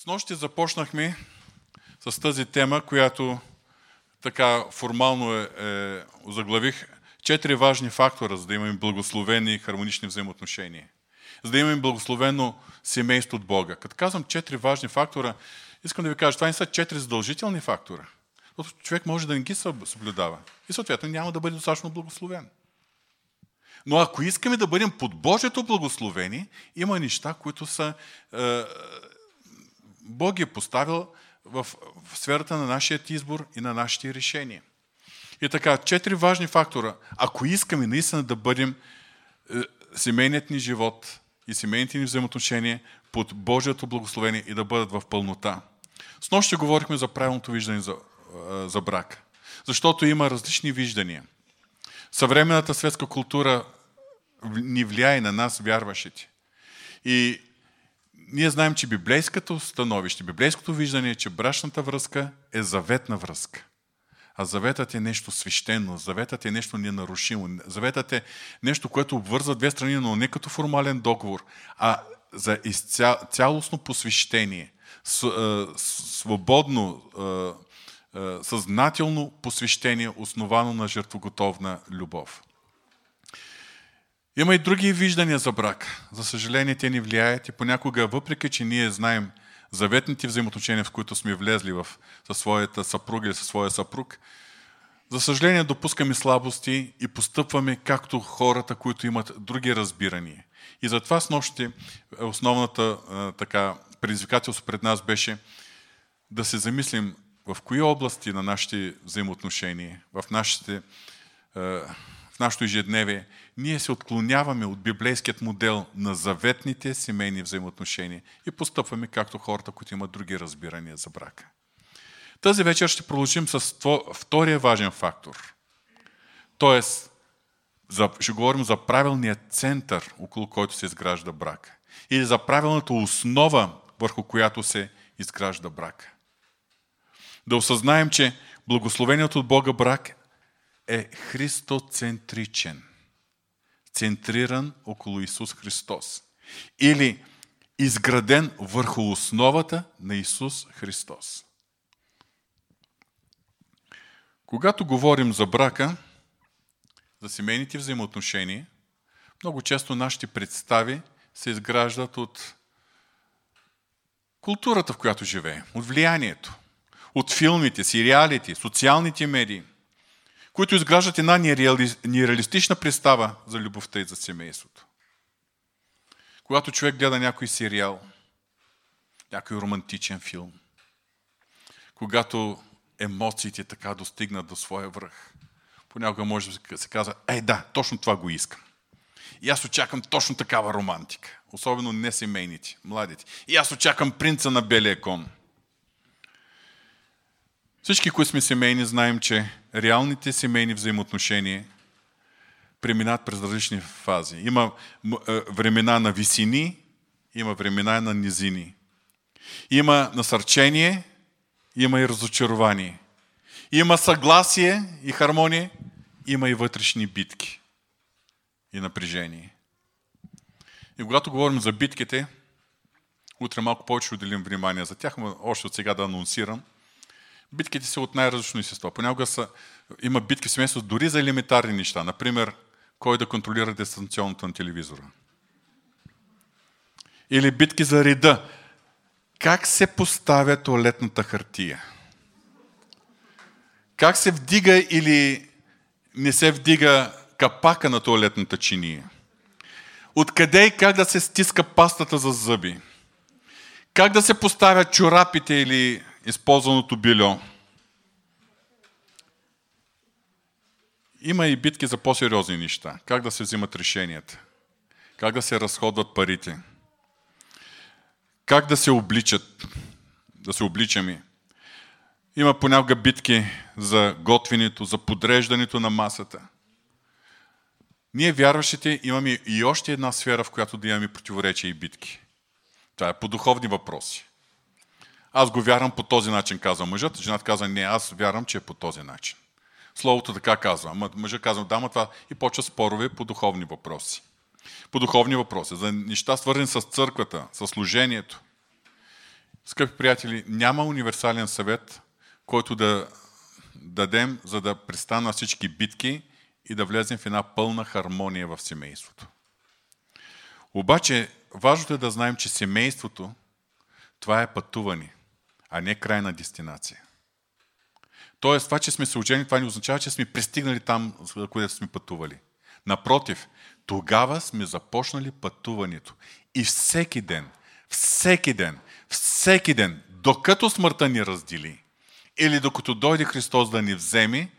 С нощи започнахме с тази тема, която така формално е, е, заглавих четири важни фактора, за да имаме благословени и хармонични взаимоотношения. За да имаме благословено семейство от Бога. Като казвам четири важни фактора, искам да ви кажа, това не са четири задължителни фактора. Защото човек може да не ги съблюдава. И съответно няма да бъде достатъчно благословен. Но ако искаме да бъдем под Божието благословени, има неща, които са е, Бог е поставил в, в сферата на нашия избор и на нашите решения. И така, четири важни фактора. Ако искаме наистина да бъдем е, семейният ни живот и семейните ни взаимоотношения под Божието благословение и да бъдат в пълнота. С нощ ще говорихме за правилното виждане за, е, за брак. Защото има различни виждания. Съвременната светска култура ни влияе на нас, вярващите. И ние знаем, че библейското становище, библейското виждане е, че брачната връзка е заветна връзка. А заветът е нещо свещено, заветът е нещо ненарушимо, заветът е нещо, което обвързва две страни, но не като формален договор, а за изця... цялостно посвещение, свободно, съзнателно посвещение, основано на жертвоготовна любов. Има и други виждания за брак. За съжаление, те ни влияят и понякога, въпреки че ние знаем заветните взаимоотношения, в които сме влезли в, със своята съпруга или със своя съпруг, за съжаление допускаме слабости и постъпваме както хората, които имат други разбирания. И затова с нощи основната така, предизвикателство пред нас беше да се замислим в кои области на нашите взаимоотношения, в, нашите, в нашето ежедневие ние се отклоняваме от библейският модел на заветните семейни взаимоотношения и постъпваме както хората, които имат други разбирания за брака. Тази вечер ще продължим с втория важен фактор. Тоест, ще говорим за правилния център, около който се изгражда брак. Или за правилната основа, върху която се изгражда брак. Да осъзнаем, че благословението от Бога брак е христоцентричен центриран около Исус Христос. Или изграден върху основата на Исус Христос. Когато говорим за брака, за семейните взаимоотношения, много често нашите представи се изграждат от културата, в която живеем, от влиянието, от филмите, сериалите, социалните медии които изграждат една нереалистична представа за любовта и за семейството. Когато човек гледа някой сериал, някой романтичен филм, когато емоциите така достигнат до своя връх, понякога може да се казва, ей да, точно това го искам. И аз очаквам точно такава романтика. Особено не семейните, младите. И аз очаквам принца на белия кон – всички, които сме семейни, знаем, че реалните семейни взаимоотношения преминат през различни фази. Има е, времена на висини, има времена на низини. Има насърчение, има и разочарование. Има съгласие и хармония, има и вътрешни битки и напрежение. И когато говорим за битките, утре малко повече отделим внимание за тях, но още от сега да анонсирам – Битките са от най-различно естество. Понякога са, има битки в семейството дори за елементарни неща. Например, кой да контролира дистанционното на телевизора. Или битки за реда. Как се поставя туалетната хартия? Как се вдига или не се вдига капака на туалетната чиния? Откъде и как да се стиска пастата за зъби? Как да се поставят чорапите или използваното бельо. Има и битки за по-сериозни неща. Как да се взимат решенията. Как да се разходват парите. Как да се обличат. Да се обличаме. Има понякога битки за готвенето, за подреждането на масата. Ние, вярващите, имаме и още една сфера, в която да имаме противоречия и битки. Това е по духовни въпроси. Аз го вярвам по този начин, казва мъжът. Жената казва, не, аз вярвам, че е по този начин. Словото така казва. Мъжът казва, да, това и почва спорове по духовни въпроси. По духовни въпроси, за неща свързани с църквата, с служението. скъпи приятели, няма универсален съвет, който да дадем, за да престана всички битки и да влезем в една пълна хармония в семейството. Обаче, важното е да знаем, че семейството това е пътуване, а не крайна дестинация. Тоест, това, че сме се ожени, това не означава, че сме пристигнали там, където сме пътували. Напротив, тогава сме започнали пътуването. И всеки ден, всеки ден, всеки ден, докато смъртта ни раздели, или докато дойде Христос да ни вземе,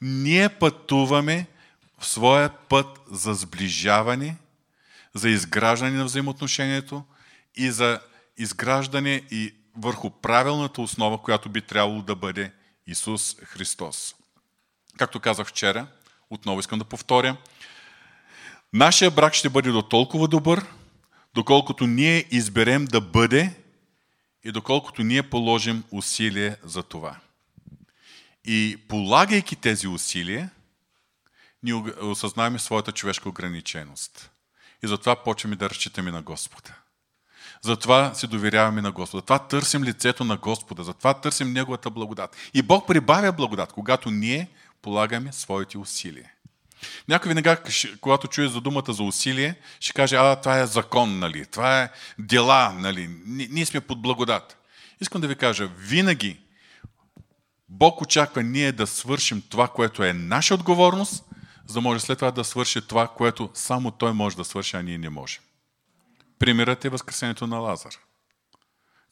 ние пътуваме в своя път за сближаване, за изграждане на взаимоотношението и за изграждане и върху правилната основа, която би трябвало да бъде Исус Христос. Както казах вчера, отново искам да повторя, нашия брак ще бъде до толкова добър, доколкото ние изберем да бъде и доколкото ние положим усилие за това. И полагайки тези усилия, ние осъзнаваме своята човешка ограниченост. И затова почваме да разчитаме на Господа. Затова се доверяваме на Господа. Затова търсим лицето на Господа. Затова търсим Неговата благодат. И Бог прибавя благодат, когато ние полагаме своите усилия. Някой винаги, когато чуе за думата за усилие, ще каже, а, това е закон, нали? Това е дела, нали? Ние сме под благодат. Искам да ви кажа, винаги Бог очаква ние да свършим това, което е наша отговорност, за да може след това да свърши това, което само Той може да свърши, а ние не можем. Примерът е възкресението на Лазар.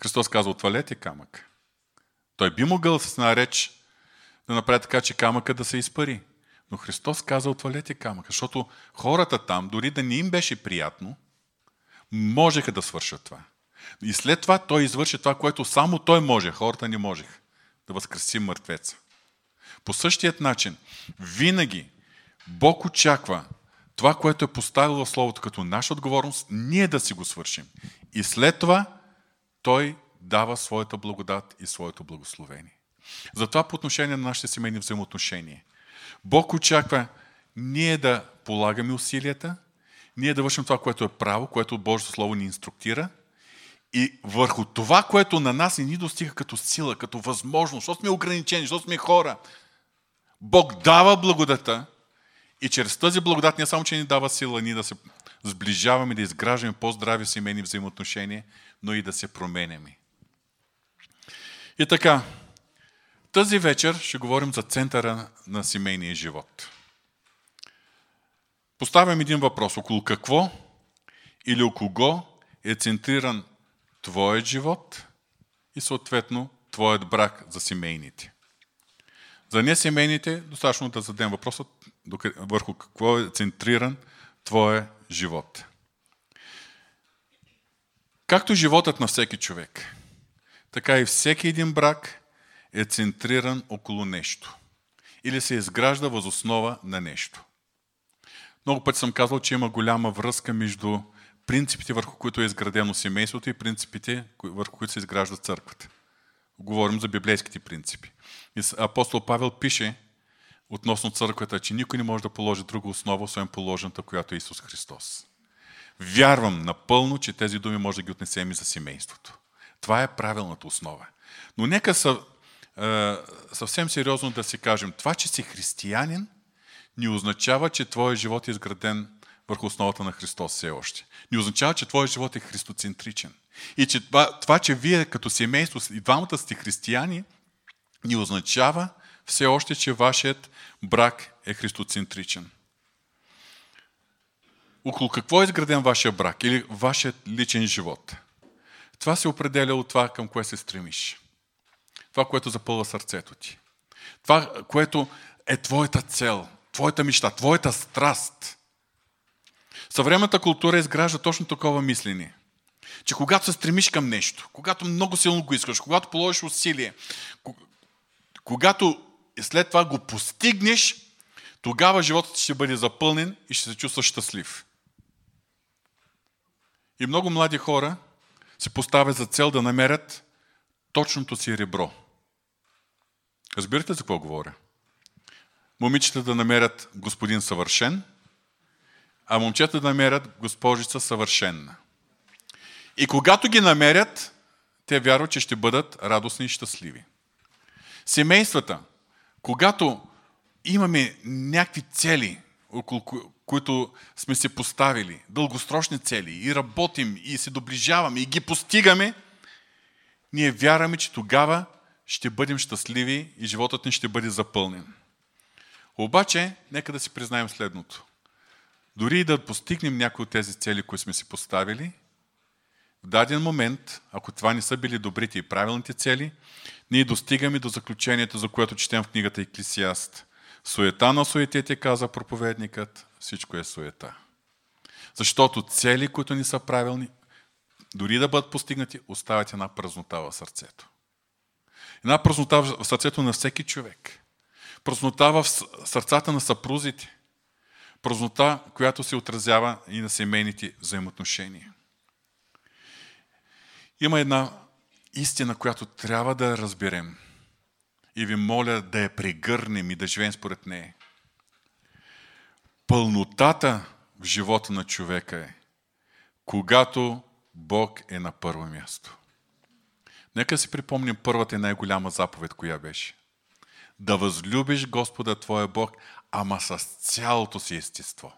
Христос казва, отвалете камък. Той би могъл с една реч да направи така, че камъка да се изпари. Но Христос каза, отвалете камъка, защото хората там, дори да не им беше приятно, можеха да свършат това. И след това той извърши това, което само той може, хората не можеха. Да възкреси мъртвеца. По същият начин, винаги Бог очаква това, което е поставил в Словото като наша отговорност, ние да си го свършим. И след това Той дава своята благодат и своето благословение. Затова по отношение на нашите семейни взаимоотношения. Бог очаква ние да полагаме усилията, ние да вършим това, което е право, което Божието Слово ни инструктира и върху това, което на нас не ни достига като сила, като възможност, защото сме ограничени, защото сме хора, Бог дава благодата и чрез тази благодат не само, че ни дава сила ние да се сближаваме, да изграждаме по-здрави семейни взаимоотношения, но и да се променяме. И така, тази вечер ще говорим за центъра на семейния живот. Поставям един въпрос. Около какво или около кого е центриран твоят живот и съответно твоят брак за семейните? За несемейните, достатъчно да зададем въпросът върху какво е центриран твоя живот. Както животът на всеки човек, така и всеки един брак е центриран около нещо. Или се изгражда възоснова на нещо. Много пъти съм казал, че има голяма връзка между принципите, върху които е изградено семейството и принципите, върху които се изгражда църквата. Говорим за библейските принципи. Апостол Павел пише относно църквата, че никой не може да положи друга основа, освен положената, която е Исус Христос. Вярвам напълно, че тези думи може да ги отнесем и за семейството. Това е правилната основа. Но нека са, е, съвсем сериозно да си кажем, това, че си християнин, не означава, че твоя живот е изграден върху основата на Христос все още. Не означава, че твоя живот е христоцентричен. И че това, това, че вие като семейство и двамата сте християни, не означава все още, че вашият брак е христоцентричен. Около какво е изграден вашия брак или вашият личен живот? Това се определя от това, към кое се стремиш. Това, което запълва сърцето ти. Това, което е твоята цел, твоята мечта, твоята страст. Съвременната култура изгражда точно такова мислене. Че когато се стремиш към нещо, когато много силно го искаш, когато положиш усилие, когато след това го постигнеш, тогава животът ще бъде запълнен и ще се чувстваш щастлив. И много млади хора се поставят за цел да намерят точното си ребро. Разбирате за какво говоря? Момичета да намерят господин съвършен, а момчета да намерят госпожица съвършенна. И когато ги намерят, те вярват, че ще бъдат радостни и щастливи. Семействата, когато имаме някакви цели, около които сме се поставили, дългосрочни цели, и работим, и се доближаваме, и ги постигаме, ние вярваме, че тогава ще бъдем щастливи и животът ни ще бъде запълнен. Обаче, нека да си признаем следното. Дори и да постигнем някои от тези цели, които сме си поставили, в даден момент, ако това не са били добрите и правилните цели, ние достигаме до заключението, за което четем в книгата Еклисиаст. Суета на суетите, каза проповедникът, всичко е суета. Защото цели, които ни са правилни, дори да бъдат постигнати, оставят една празнота в сърцето. Една празнота в сърцето на всеки човек. Празнота в сърцата на съпрузите. Празнота, която се отразява и на семейните взаимоотношения. Има една истина, която трябва да разберем. И ви моля да я прегърнем и да живеем според нея. Пълнотата в живота на човека е, когато Бог е на първо място. Нека си припомним първата и най-голяма заповед, коя беше. Да възлюбиш Господа Твоя Бог, ама с цялото си естество.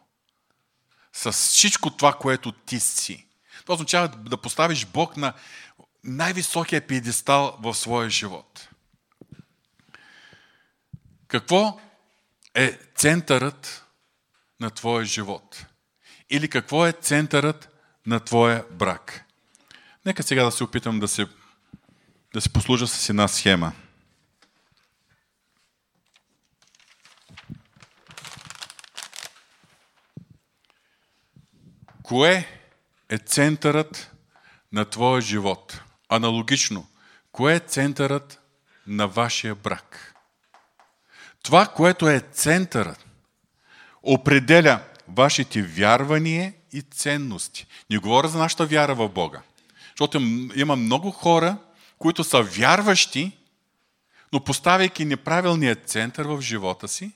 С всичко това, което ти си. Това означава да поставиш Бог на най-високия пиедестал в своя живот. Какво е центърът на твоя живот? Или какво е центърът на твоя брак? Нека сега да се опитам да се, да се послужа с една схема. Кое е центърът на твоя живот? Аналогично, кое е центърът на вашия брак? Това, което е центърът, определя вашите вярвания и ценности. Не говоря за нашата вяра в Бога. Защото има много хора, които са вярващи, но поставяйки неправилния център в живота си,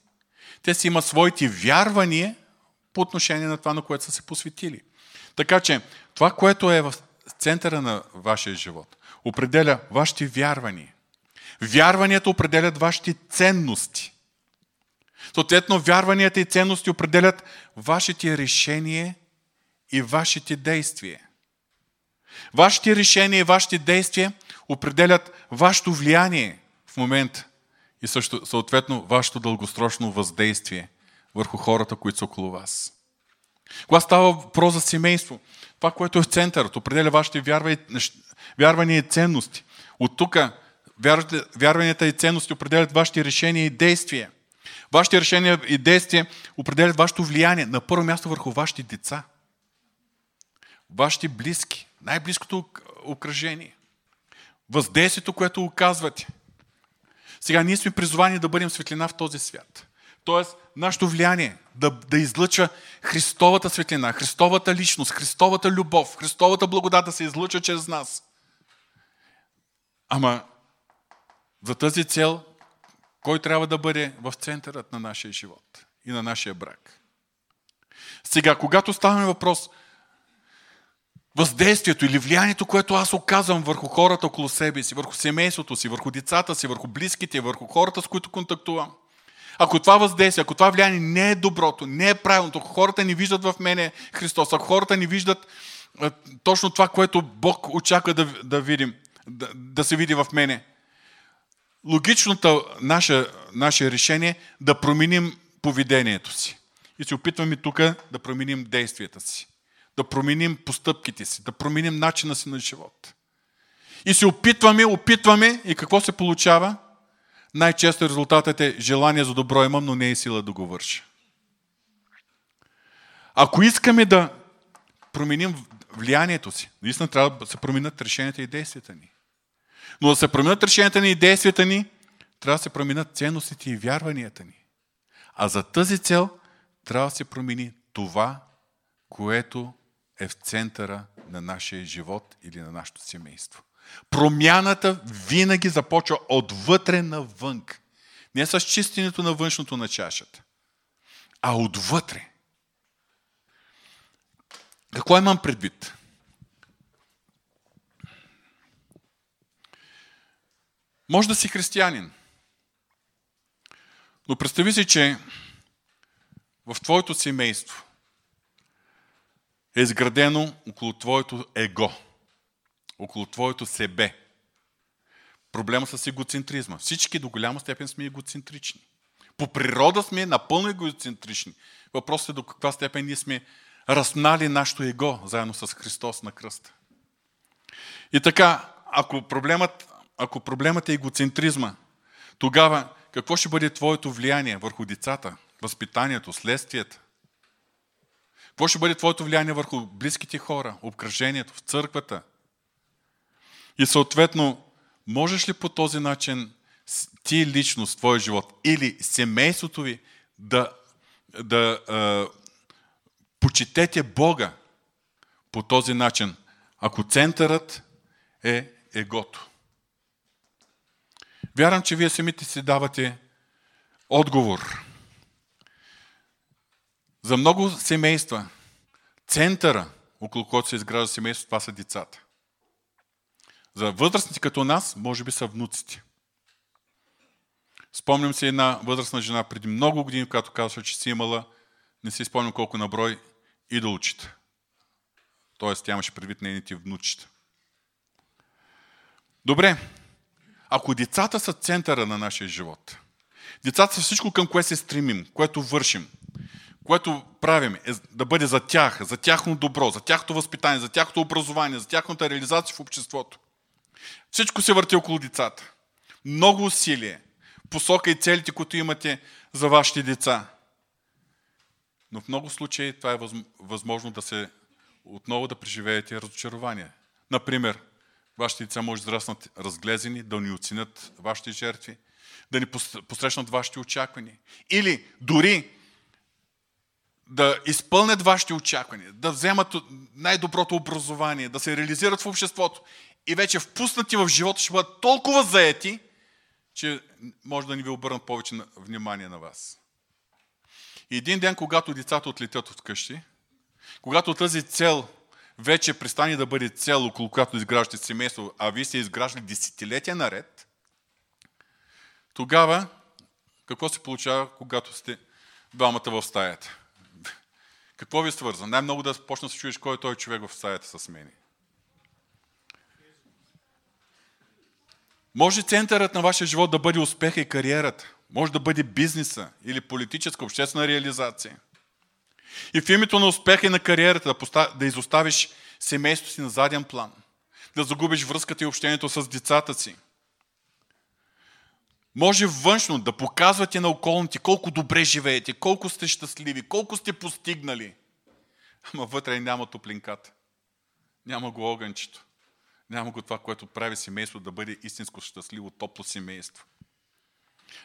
те си имат своите вярвания по отношение на това, на което са се посветили. Така че това, което е в центъра на вашия живот, определя вашите вярвания. Вярванията определят вашите ценности. Съответно, вярванията и ценности определят вашите решения и вашите действия. Вашите решения и вашите действия определят вашето влияние в момента и също, съответно вашето дългосрочно въздействие върху хората, които са около вас. Когато става въпрос за семейство, това, което е в центърът, определя вашите вярвания и ценности. От тук вярванията и ценности определят вашите решения и действия. Вашите решения и действия определят вашето влияние на първо място върху вашите деца. Вашите близки, най-близкото окръжение. Въздействието, което оказвате. Сега ние сме призовани да бъдем светлина в този свят. Тоест, нашето влияние да, да излъча Христовата светлина, Христовата личност, Христовата любов, Христовата благодат да се излъча чрез нас. Ама за тази цел, кой трябва да бъде в центърът на нашия живот и на нашия брак? Сега, когато ставаме въпрос въздействието или влиянието, което аз оказвам върху хората около себе си, върху семейството си, върху децата си, върху близките, върху хората, с които контактувам, ако това въздействие, ако това влияние не е доброто, не е правилното, ако хората не виждат в мене Христос, ако хората не виждат точно това, което Бог очаква да, да видим, да, да се види в мене, логичното наше, наше решение е да променим поведението си. И се опитваме тук да променим действията си, да променим постъпките си, да променим начина си на живот. И се опитваме, опитваме и какво се получава? Най-често резултатът е желание за добро имам, но не е сила да го върша. Ако искаме да променим влиянието си, наистина трябва да се променят решенията и действията ни. Но да се променят решенията ни и действията ни, трябва да се променят ценностите и вярванията ни. А за тази цел трябва да се промени това, което е в центъра на нашия живот или на нашето семейство. Промяната винаги започва отвътре навън. Не с чистенето на външното на чашата, а отвътре. Какво имам предвид? Може да си християнин. Но представи си, че в твоето семейство е изградено около твоето его, около твоето себе. Проблема с егоцентризма. Всички до голяма степен сме егоцентрични. По природа сме напълно егоцентрични. Въпросът е до каква степен ние сме размнали нашето его заедно с Христос на кръста. И така, ако проблемът, ако проблемът е егоцентризма, тогава какво ще бъде твоето влияние върху децата, възпитанието, следствията? Какво ще бъде твоето влияние върху близките хора, обкръжението, в църквата? И съответно, можеш ли по този начин ти лично с твоя живот или семейството ви да, да е, почетете Бога по този начин, ако центърът е егото? Вярвам, че вие самите си давате отговор. За много семейства центъра, около който се изгражда семейство, това са децата. За възрастните като нас, може би са внуците. Спомням си една възрастна жена преди много години, която казва, че си имала, не си спомням колко наброй, идолчета. Тоест, тя имаше предвид нейните внучета. Добре, ако децата са центъра на нашия живот, децата са всичко към кое се стремим, което вършим, което правим, е да бъде за тях, за тяхно добро, за тяхното възпитание, за тяхното образование, за тяхната реализация в обществото. Всичко се върти около децата. Много усилие, посока и целите, които имате за вашите деца. Но в много случаи това е възможно да се отново да преживеете разочарование. Например, Вашите деца може да израснат разглезени, да ни оценят вашите жертви, да ни посрещнат вашите очаквания. Или дори да изпълнят вашите очаквания, да вземат най-доброто образование, да се реализират в обществото и вече впуснати в живота ще бъдат толкова заети, че може да ни ви обърнат повече внимание на вас. И един ден, когато децата отлетят от къщи, когато тази цел вече престане да бъде цел, около която изграждате семейство, а вие сте изграждали десетилетия наред, тогава какво се получава, когато сте двамата в стаята? Какво ви свърза? Най-много да почна да се чуеш кой е той човек в стаята с мен. Може центърът на вашия живот да бъде успеха и кариерата. Може да бъде бизнеса или политическа, обществена реализация – и в името на успеха и на кариерата да, постав... да изоставиш семейството си на заден план. Да загубиш връзката и общението с децата си. Може външно да показвате на околните колко добре живеете, колко сте щастливи, колко сте постигнали. Ама вътре няма топлинката. Няма го огънчето. Няма го това, което прави семейство да бъде истинско щастливо, топло семейство.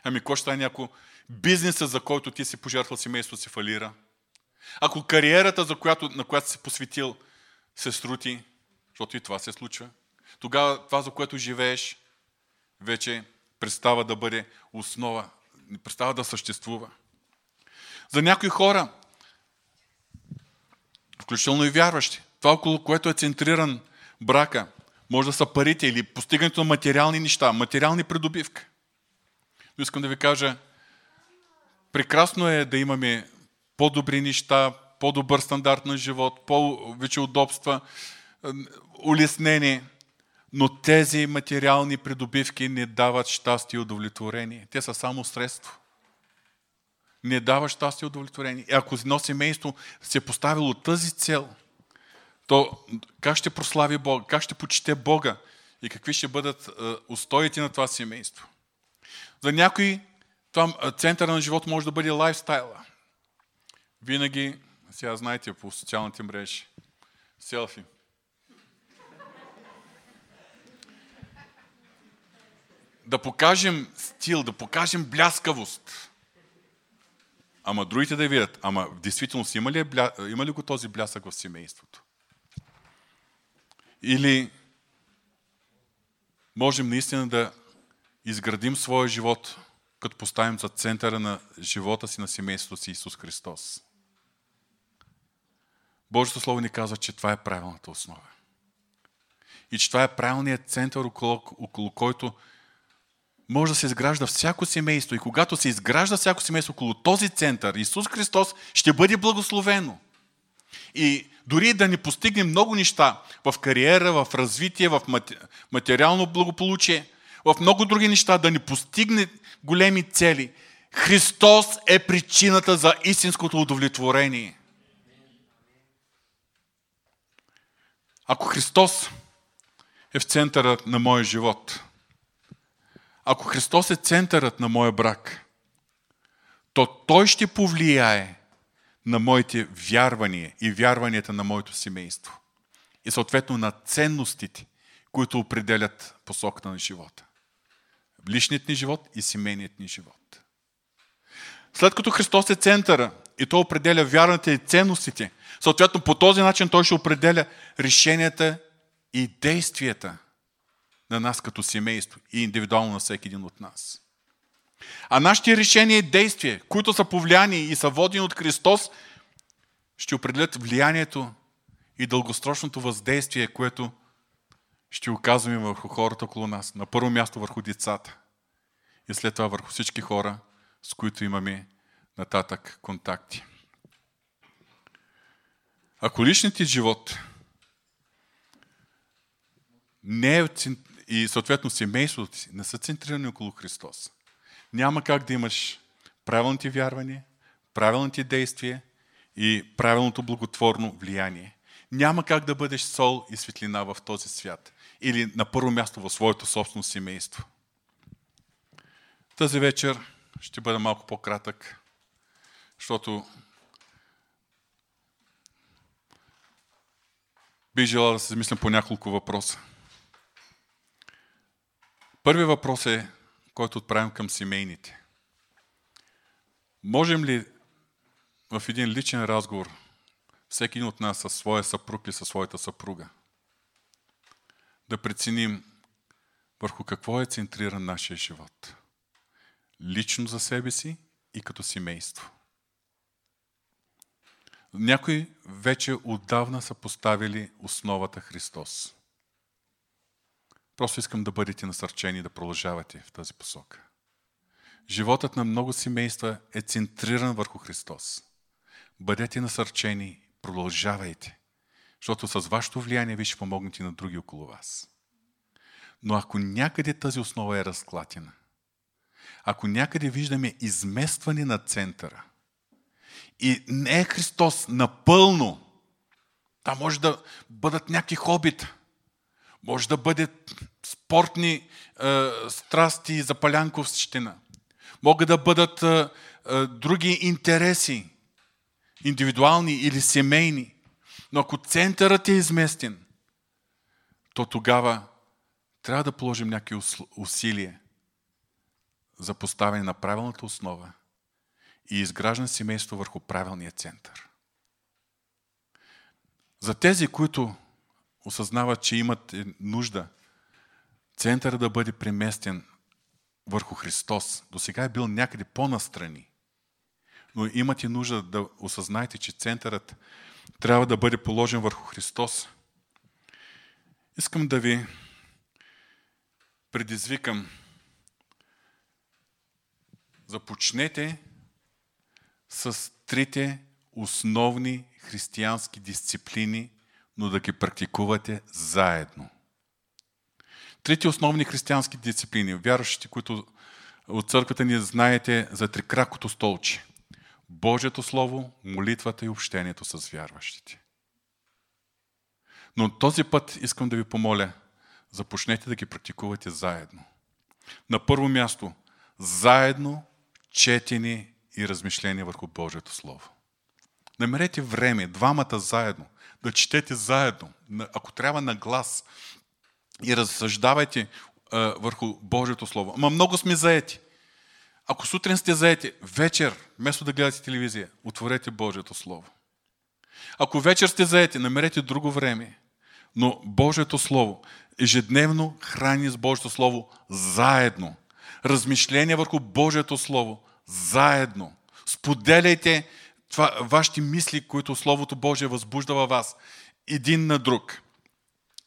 Ами кой ще стане, ако бизнеса, за който ти си пожертвал семейство, се фалира? Ако кариерата, за която, на която си посветил, се срути, защото и това се случва, тогава това, за което живееш, вече престава да бъде основа, престава да съществува. За някои хора, включително и вярващи, това, около което е центриран брака, може да са парите или постигането на материални неща, материални придобивки. Но искам да ви кажа, прекрасно е да имаме по-добри неща, по-добър стандарт на живот, повече удобства, улеснение. Но тези материални придобивки не дават щастие и удовлетворение. Те са само средство. Не дават щастие и удовлетворение. И ако едно семейство се е поставило тази цел, то как ще прослави Бога, как ще почете Бога и какви ще бъдат устоите на това семейство. За някои това центъра на живот може да бъде лайфстайла. Винаги, сега знаете по социалните мрежи, селфи. Да покажем стил, да покажем бляскавост. Ама другите да видят, ама в действителност има ли, е бля... има ли го този блясък в семейството? Или можем наистина да изградим своя живот, като поставим за центъра на живота си, на семейството си Исус Христос. Божието Слово ни казва, че това е правилната основа. И че това е правилният център, около, около който може да се изгражда всяко семейство. И когато се изгражда всяко семейство около този център, Исус Христос ще бъде благословено. И дори да не постигне много неща в кариера, в развитие, в материално благополучие, в много други неща, да не постигне големи цели, Христос е причината за истинското удовлетворение. Ако Христос е в центъра на моя живот, ако Христос е центърът на моя брак, то Той ще повлияе на моите вярвания и вярванията на моето семейство. И съответно на ценностите, които определят посоката на живота. Личният ни живот и семейният ни живот. След като Христос е центъра и Той определя вярната и ценностите, съответно по този начин Той ще определя решенията и действията на нас като семейство и индивидуално на всеки един от нас. А нашите решения и действия, които са повлияни и са водени от Христос, ще определят влиянието и дългосрочното въздействие, което ще оказваме върху хората около нас. На първо място върху децата и след това върху всички хора, с които имаме нататък контакти. Ако личният ти живот не е и съответно семейството си не са центрирани около Христос, няма как да имаш правилните вярвания, правилните действия и правилното благотворно влияние. Няма как да бъдеш сол и светлина в този свят. Или на първо място в своето собствено семейство. Тази вечер ще бъда малко по-кратък, защото бих желал да се замисля по няколко въпроса. Първият въпрос е, който отправим към семейните. Можем ли в един личен разговор, всеки един от нас със своя съпруг или със своята съпруга, да преценим върху какво е центриран нашия живот. Лично за себе си и като семейство. Някои вече отдавна са поставили основата Христос. Просто искам да бъдете насърчени да продължавате в тази посока. Животът на много семейства е центриран върху Христос. Бъдете насърчени, продължавайте, защото с вашето влияние ви ще помогнете на други около вас. Но ако някъде тази основа е разклатена, ако някъде виждаме изместване на центъра и не е Христос напълно, там може да бъдат някакви хобита, може да бъдат спортни е, страсти за палянковщина, могат да бъдат е, е, други интереси, индивидуални или семейни. Но ако центърът е изместен, то тогава трябва да положим някакви усилия за поставяне на правилната основа и изграждане семейство върху правилния център. За тези, които осъзнават, че имат нужда център да бъде преместен върху Христос, до сега е бил някъде по-настрани, но имате нужда да осъзнаете, че центърът трябва да бъде положен върху Христос. Искам да ви предизвикам. Започнете с трите основни християнски дисциплини, но да ги практикувате заедно. Трите основни християнски дисциплини, вярващите, които от църквата ни знаете за трикракото столче. Божието Слово, молитвата и общението с вярващите. Но този път искам да ви помоля, започнете да ги практикувате заедно. На първо място, заедно четени и размишления върху Божието Слово. Намерете време, двамата заедно, да четете заедно, ако трябва на глас, и разсъждавайте върху Божието Слово. Ама много сме заети. Ако сутрин сте заети, вечер, вместо да гледате телевизия, отворете Божието Слово. Ако вечер сте заети, намерете друго време. Но Божието Слово, ежедневно храни с Божието Слово заедно. Размишления върху Божието Слово заедно. Споделяйте това, вашите мисли, които Словото Божие възбужда във вас, един на друг.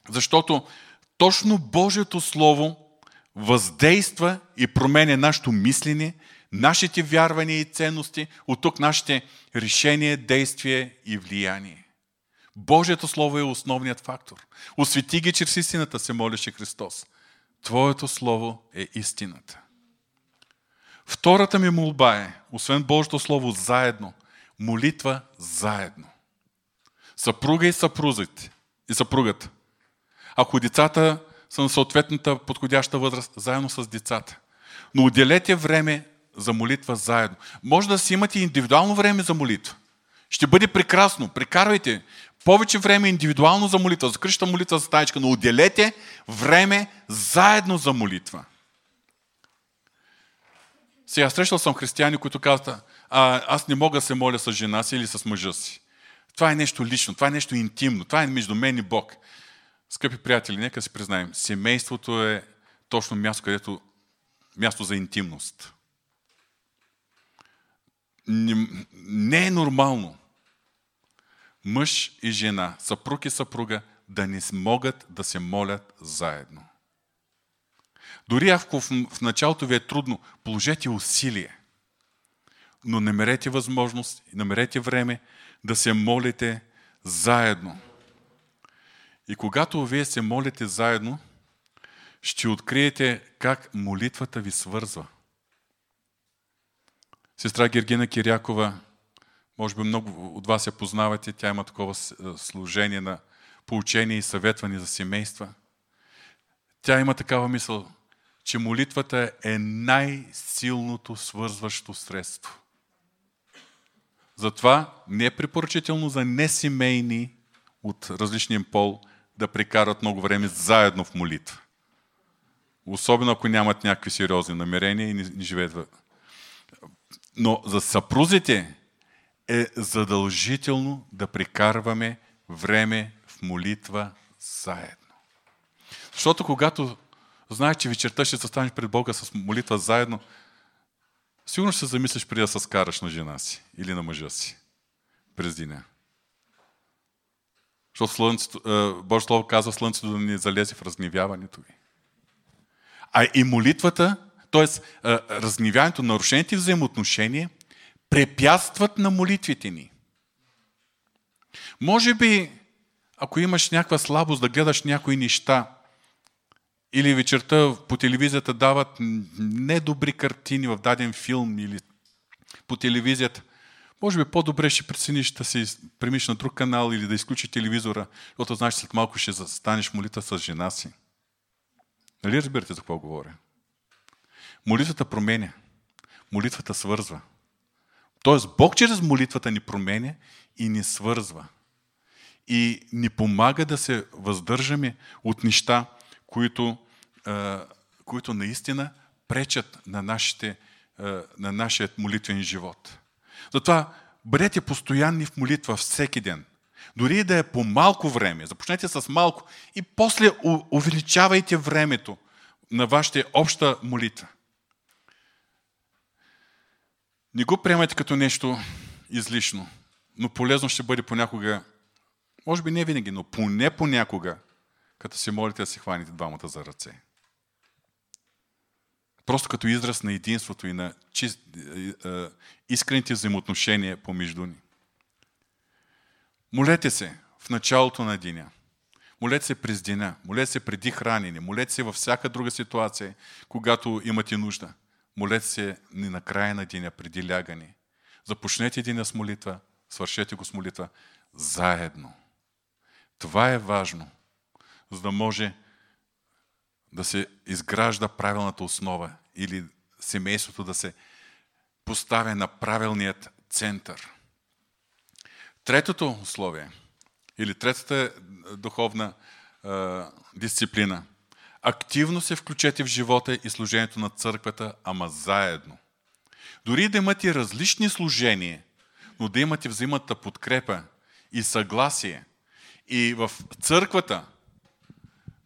Защото точно Божието Слово въздейства и променя нашето мислене, нашите вярвания и ценности, от тук нашите решения, действия и влияние. Божието Слово е основният фактор. Освети ги чрез истината, се молеше Христос. Твоето Слово е истината. Втората ми молба е, освен Божието Слово, заедно. Молитва заедно. Съпруга и съпрузите. И съпругата. Ако децата са на съответната подходяща възраст, заедно с децата. Но отделете време за молитва заедно. Може да си имате индивидуално време за молитва. Ще бъде прекрасно. Прекарвайте повече време индивидуално за молитва, за кръща молитва за стаечка, но отделете време заедно за молитва. Сега срещал съм християни, които казват, а, аз не мога да се моля с жена си или с мъжа си. Това е нещо лично, това е нещо интимно, това е между мен и Бог. Скъпи приятели, нека си признаем, семейството е точно място, където място за интимност. Не, не е нормално мъж и жена, съпруг и съпруга да не могат да се молят заедно. Дори ако в началото ви е трудно, положете усилие. Но намерете възможност намерете време да се молите заедно. И когато вие се молите заедно, ще откриете как молитвата ви свързва. Сестра Гергина Кирякова, може би много от вас я познавате, тя има такова служение на поучение и съветване за семейства. Тя има такава мисъл, че молитвата е най-силното свързващо средство. Затова не е препоръчително за несемейни от различния пол да прекарат много време заедно в молитва. Особено ако нямат някакви сериозни намерения и не, живеят. Но за съпрузите е задължително да прекарваме време в молитва заедно. Защото когато знаеш, че вечерта ще застанеш пред Бога с молитва заедно, сигурно ще се замислиш преди да се скараш на жена си или на мъжа си през деня. Защото слънцето, Божие Слово казва слънцето да не залезе в разгневяването ви. А и молитвата, т.е. разгневяването, нарушените взаимоотношения, препятстват на молитвите ни. Може би, ако имаш някаква слабост да гледаш някои неща, или вечерта по телевизията дават недобри картини в даден филм или по телевизията, може би по-добре ще прецениш да си премиш на друг канал или да изключи телевизора, защото знаеш, след малко ще застанеш молитва с жена си. Нали разбирате за какво говоря? Молитвата променя. Молитвата свързва. Тоест Бог чрез молитвата ни променя и ни свързва. И ни помага да се въздържаме от неща, които, които наистина пречат на, нашите, на нашия молитвен живот. Затова бъдете постоянни в молитва всеки ден. Дори да е по малко време. Започнете с малко и после увеличавайте времето на вашата обща молитва. Не го приемайте като нещо излишно, но полезно ще бъде понякога, може би не винаги, но поне понякога, като се молите да се хваните двамата за ръце. Просто като израз на единството и на чист, е, е, искрените взаимоотношения помежду ни. Молете се в началото на деня. Молете се през деня. Молете се преди хранене. Молете се във всяка друга ситуация, когато имате нужда. Молете се ни на края на деня, преди лягане. Започнете деня с молитва, свършете го с молитва заедно. Това е важно, за да може да се изгражда правилната основа или семейството да се поставя на правилният център. Третото условие или третата духовна е, дисциплина. Активно се включете в живота и служението на църквата, ама заедно. Дори да имате различни служения, но да имате взаимата подкрепа и съгласие и в църквата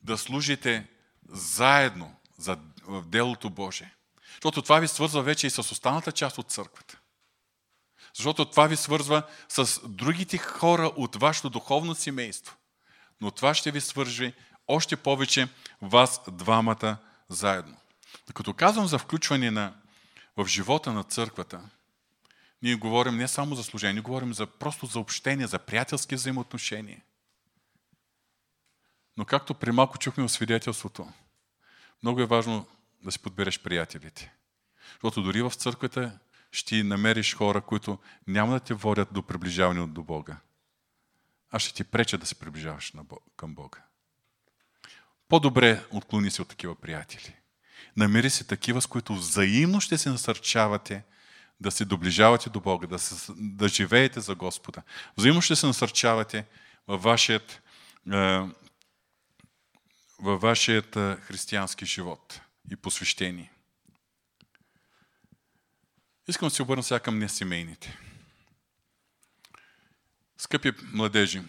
да служите заедно за, в делото Божие. Защото това ви свързва вече и с останата част от църквата. Защото това ви свързва с другите хора от вашето духовно семейство. Но това ще ви свържи още повече вас двамата заедно. Като казвам за включване на, в живота на църквата, ние говорим не само за служение, говорим за, просто за общение, за приятелски взаимоотношения. Но както при малко чухме в свидетелството, много е важно да си подбереш приятелите. Защото дори в църквата ще намериш хора, които няма да те водят до приближаване до Бога, а ще ти пречат да се приближаваш към Бога. По-добре отклони се от такива приятели. Намери си такива, с които взаимно ще се насърчавате да се доближавате до Бога, да, се, да живеете за Господа. Взаимно ще се насърчавате във вашият, във вашият християнски живот и посвещение. Искам да се обърна сега към несемейните. Скъпи младежи,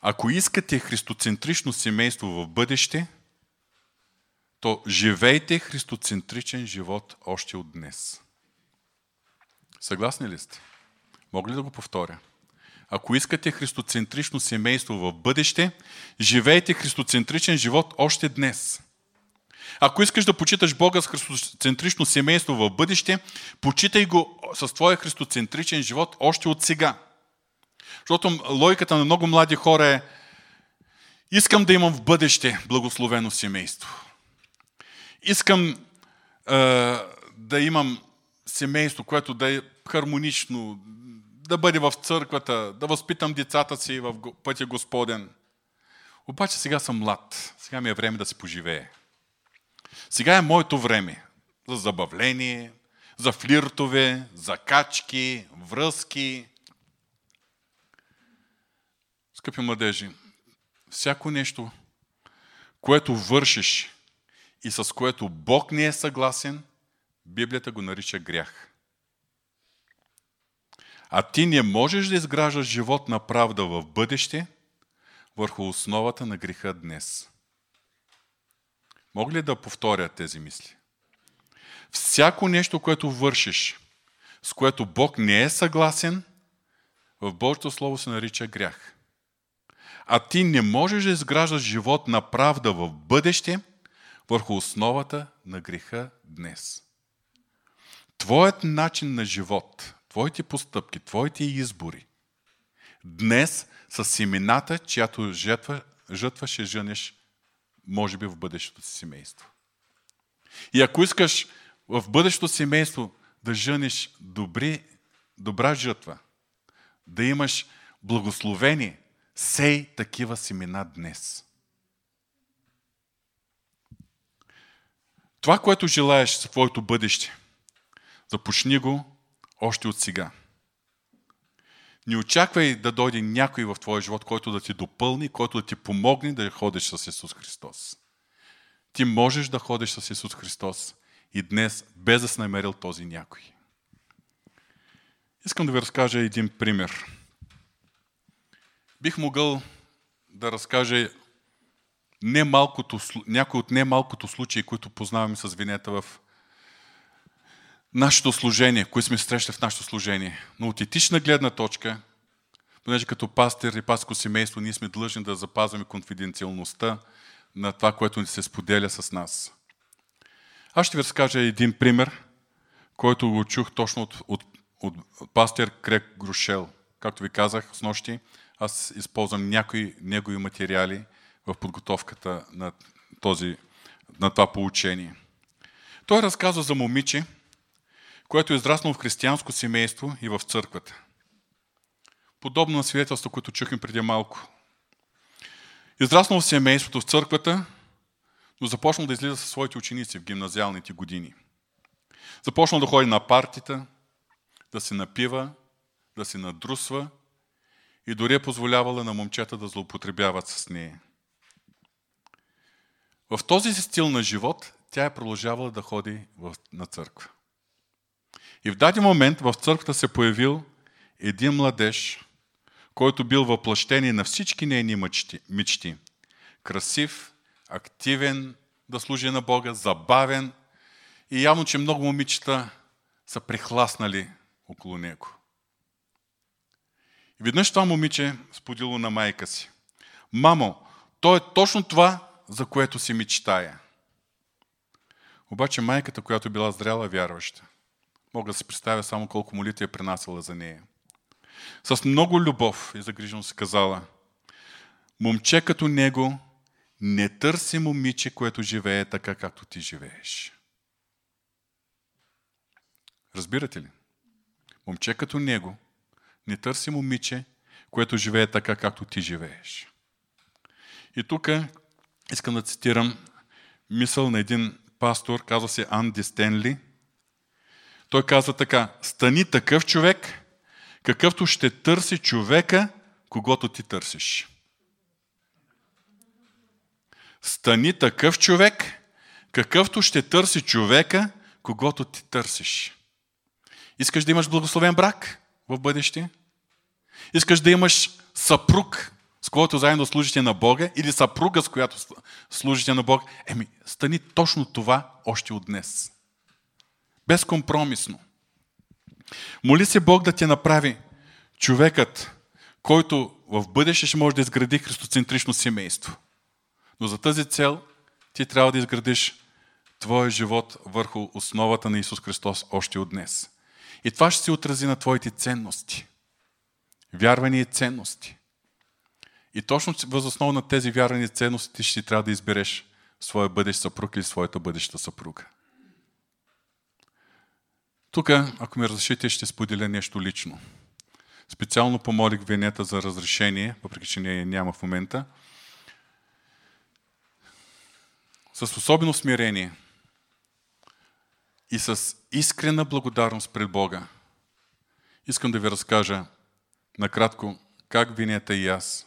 ако искате христоцентрично семейство в бъдеще, то живейте христоцентричен живот още от днес. Съгласни ли сте? Мога ли да го повторя? Ако искате христоцентрично семейство в бъдеще, живейте христоцентричен живот още днес. Ако искаш да почиташ Бога с христоцентрично семейство в бъдеще, почитай го с твоя христоцентричен живот още от сега. Защото логиката на много млади хора е искам да имам в бъдеще благословено семейство. Искам е, да имам семейство, което да е хармонично, да бъде в църквата, да възпитам децата си в пътя Господен. Обаче сега съм млад. Сега ми е време да се поживее. Сега е моето време за забавление, за флиртове, за качки, връзки. Скъпи младежи, всяко нещо, което вършиш и с което Бог не е съгласен, Библията го нарича грях. А ти не можеш да изграждаш живот на правда в бъдеще върху основата на греха днес. Мога ли да повторя тези мисли? Всяко нещо, което вършиш, с което Бог не е съгласен, в Божието Слово се нарича грях. А ти не можеш да изграждаш живот на правда в бъдеще върху основата на греха днес. Твоят начин на живот, твоите постъпки, твоите избори, днес са семената, чиято жертва, жертва ще женеш може би в бъдещото си семейство. И ако искаш в бъдещото семейство да жениш добри, добра жътва, да имаш благословени, сей такива семена днес. Това, което желаеш за твоето бъдеще, започни го още от сега. Не очаквай да дойде някой в твоя живот, който да ти допълни, който да ти помогне да ходиш с Исус Христос. Ти можеш да ходиш с Исус Христос и днес, без да си намерил този някой. Искам да ви разкажа един пример. Бих могъл да разкажа немалкото, някои от немалкото случаи, които познаваме с винета в нашето служение, които сме срещали в нашето служение. Но от етична гледна точка, понеже като пастир и паско семейство, ние сме длъжни да запазваме конфиденциалността на това, което ни се споделя с нас. Аз ще ви разкажа един пример, който го чух точно от, от, от, пастир Крек Грушел. Както ви казах с нощи, аз използвам някои негови материали в подготовката на, този, на това получение. Той разказва за момиче, което е израснало в християнско семейство и в църквата. Подобно на свидетелство, което чухме преди малко. Израснал в семейството в църквата, но започнал да излиза със своите ученици в гимназиалните години. Започнал да ходи на партита, да се напива, да се надрусва и дори е позволявала на момчета да злоупотребяват с нея. В този си стил на живот тя е продължавала да ходи на църква. И в даден момент в църквата се появил един младеж, който бил въплъщение на всички нейни мечти. Красив, активен, да служи на Бога, забавен и явно, че много момичета са прихласнали около него. И веднъж това момиче сподило на майка си. Мамо, то е точно това, за което си мечтая. Обаче майката, която била зряла вярваща, мога да си представя само колко молитви е принасяла за нея. С много любов и загриженост казала, момче като него не търси момиче, което живее така, както ти живееш. Разбирате ли? Момче като него не търси момиче, което живее така, както ти живееш. И тук искам да цитирам мисъл на един пастор, казва се Анди Стенли. Той казва така, стани такъв човек, какъвто ще търси човека, когато ти търсиш. Стани такъв човек, какъвто ще търси човека, когато ти търсиш. Искаш да имаш благословен брак в бъдеще? Искаш да имаш съпруг, с когото заедно служите на Бога, или съпруга, с която служите на Бога? Еми, стани точно това още от днес. Безкомпромисно. Моли се Бог да те направи човекът, който в бъдеще ще може да изгради христоцентрично семейство. Но за тази цел ти трябва да изградиш твоя живот върху основата на Исус Христос още от днес. И това ще се отрази на твоите ценности. Вярвани и ценности. И точно възоснова на тези вярвани ценности ти ще трябва да избереш своя бъдещ съпруг или своята бъдеща съпруга. Тук, ако ми разрешите, ще споделя нещо лично. Специално помолих Венета за разрешение, въпреки че не няма в момента. С особено смирение и с искрена благодарност пред Бога, искам да ви разкажа накратко как Винета и аз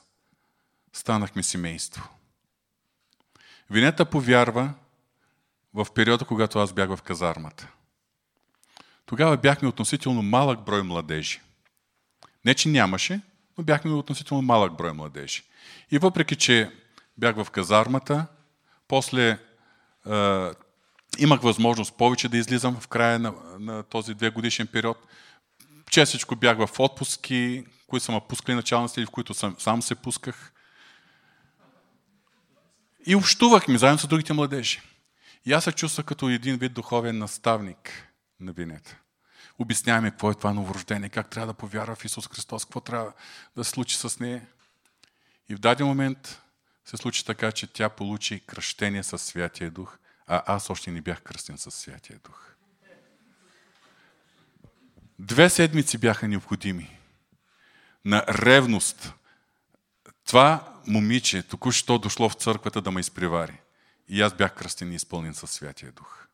станахме семейство. Винета повярва в периода, когато аз бях в казармата. Тогава бяхме относително малък брой младежи. Не, че нямаше, но бяхме относително малък брой младежи. И въпреки, че бях в казармата, после е, имах възможност повече да излизам в края на, на този две годишен период. Честичко бях в отпуски, които са ме пускали началници или в които сам, сам се пусках. И общувахме заедно с другите младежи. И аз се чувствах като един вид духовен наставник на винета. Обясняваме какво е това новорождение, как трябва да повярва в Исус Христос, какво трябва да се случи с нея. И в даден момент се случи така, че тя получи кръщение с Святия Дух, а аз още не бях кръстен с Святия Дух. Две седмици бяха необходими на ревност. Това момиче току-що дошло в църквата да ме изпревари. И аз бях кръстен и изпълнен със Святия Дух.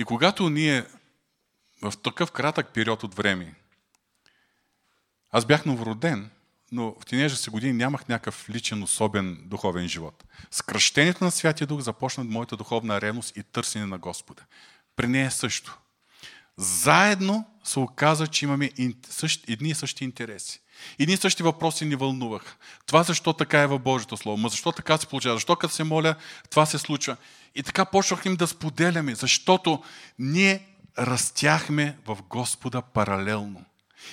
И когато ние в такъв кратък период от време, аз бях новороден, но в тинежа години нямах някакъв личен, особен духовен живот. С кръщението на Святия Дух започна моята духовна ревност и търсене на Господа. При нея също. Заедно се оказа, че имаме едни и същи интереси. Едни същи въпроси ни вълнуваха. Това защо така е в Божието Слово? Ма защо така се получава? Защо като се моля, това се случва? И така почнахме да споделяме, защото ние растяхме в Господа паралелно.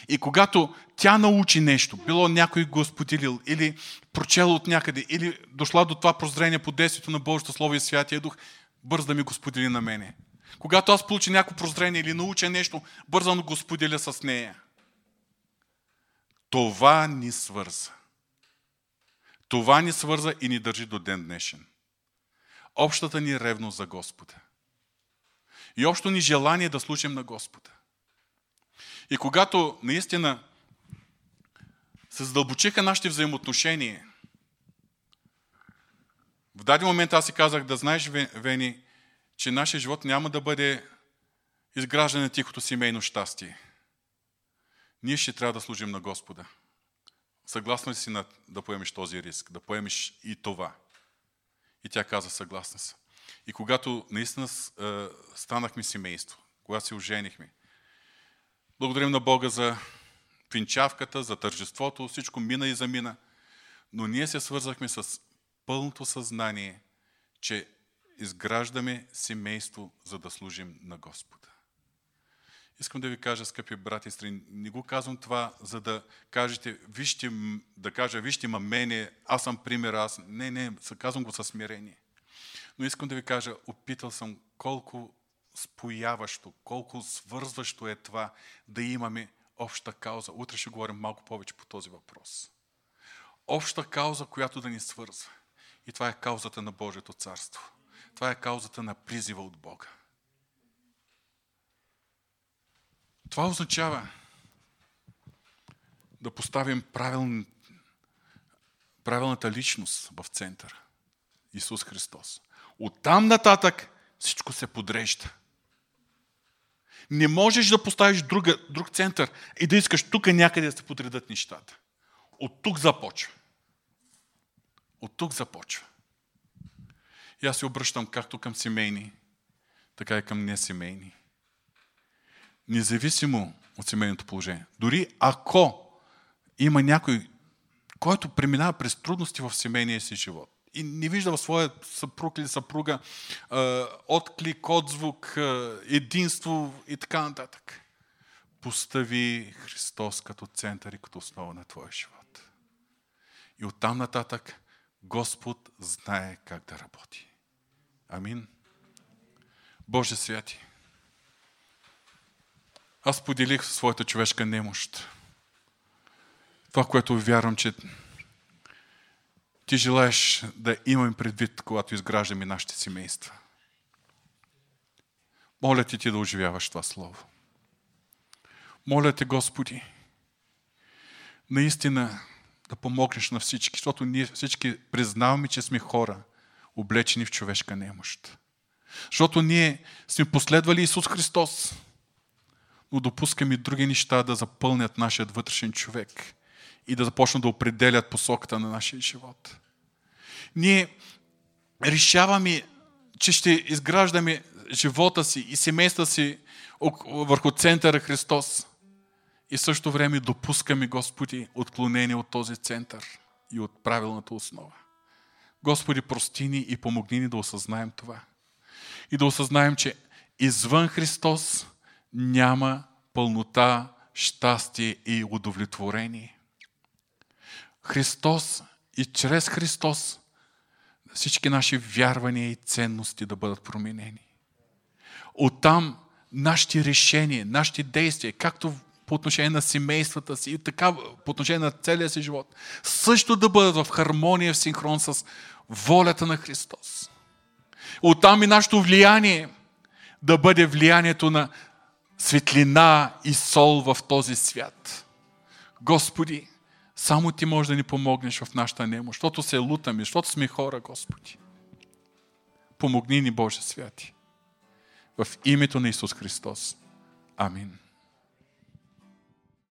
И когато тя научи нещо, било някой го споделил, или прочел от някъде, или дошла до това прозрение по действието на Божието Слово и Святия Дух, бързо да ми го сподели на мене. Когато аз получа някакво прозрение или науча нещо, бързо го споделя с нея. Това ни свърза. Това ни свърза и ни държи до ден днешен. Общата ни ревност за Господа. И общо ни желание да служим на Господа. И когато наистина се задълбочиха нашите взаимоотношения, в даден момент аз си казах да знаеш, Вени, че нашия живот няма да бъде изграждане на тихото семейно щастие. Ние ще трябва да служим на Господа. Съгласна ли си на, да поемеш този риск, да поемеш и това? И тя каза, съгласна съм. И когато наистина станахме семейство, когато се оженихме, благодарим на Бога за пинчавката, за тържеството, всичко мина и замина. Но ние се свързахме с пълното съзнание, че изграждаме семейство, за да служим на Господа. Искам да ви кажа, скъпи брати и страни, не го казвам това, за да кажете, вижте, да кажа, вижте ма мене, аз съм пример, аз. Не, не, казвам го със смирение. Но искам да ви кажа, опитал съм колко спояващо, колко свързващо е това да имаме обща кауза. Утре ще говорим малко повече по този въпрос. Обща кауза, която да ни свързва. И това е каузата на Божието царство. Това е каузата на призива от Бога. Това означава да поставим правил, правилната личност в центъра. Исус Христос. Оттам нататък всичко се подрежда. Не можеш да поставиш друга, друг център и да искаш тук някъде да се подредат нещата. От тук започва. От тук започва. И аз се обръщам както към семейни, така и към несемейни. Независимо от семейното положение. Дори ако има някой, който преминава през трудности в семейния си живот, и не вижда в своя съпруг или съпруга отклик, отзвук, единство и така нататък. Постави Христос като център и като основа на твоя живот. И оттам нататък Господ знае как да работи. Амин. Боже святи, аз поделих своята човешка немощ. Това, което вярвам, че ти желаеш да имаме предвид, когато изграждаме нашите семейства. Моля ти ти да оживяваш това слово. Моля те, Господи, наистина да помогнеш на всички, защото ние всички признаваме, че сме хора, облечени в човешка немощ. Защото ние сме последвали Исус Христос, но допускаме други неща да запълнят нашия вътрешен човек и да започнат да определят посоката на нашия живот. Ние решаваме, че ще изграждаме живота си и семейства си върху центъра Христос. И също време допускаме, Господи, отклонение от този център и от правилната основа. Господи, прости ни и помогни ни да осъзнаем това. И да осъзнаем, че извън Христос няма пълнота, щастие и удовлетворение. Христос и чрез Христос всички наши вярвания и ценности да бъдат променени. Оттам нашите решения, нашите действия, както по отношение на семействата си и така по отношение на целия си живот, също да бъдат в хармония, в синхрон с волята на Христос. Оттам и нашето влияние да бъде влиянието на светлина и сол в този свят. Господи, само Ти можеш да ни помогнеш в нашата немощ, защото се лутаме, защото сме хора, Господи. Помогни ни, Боже святи. В името на Исус Христос. Амин.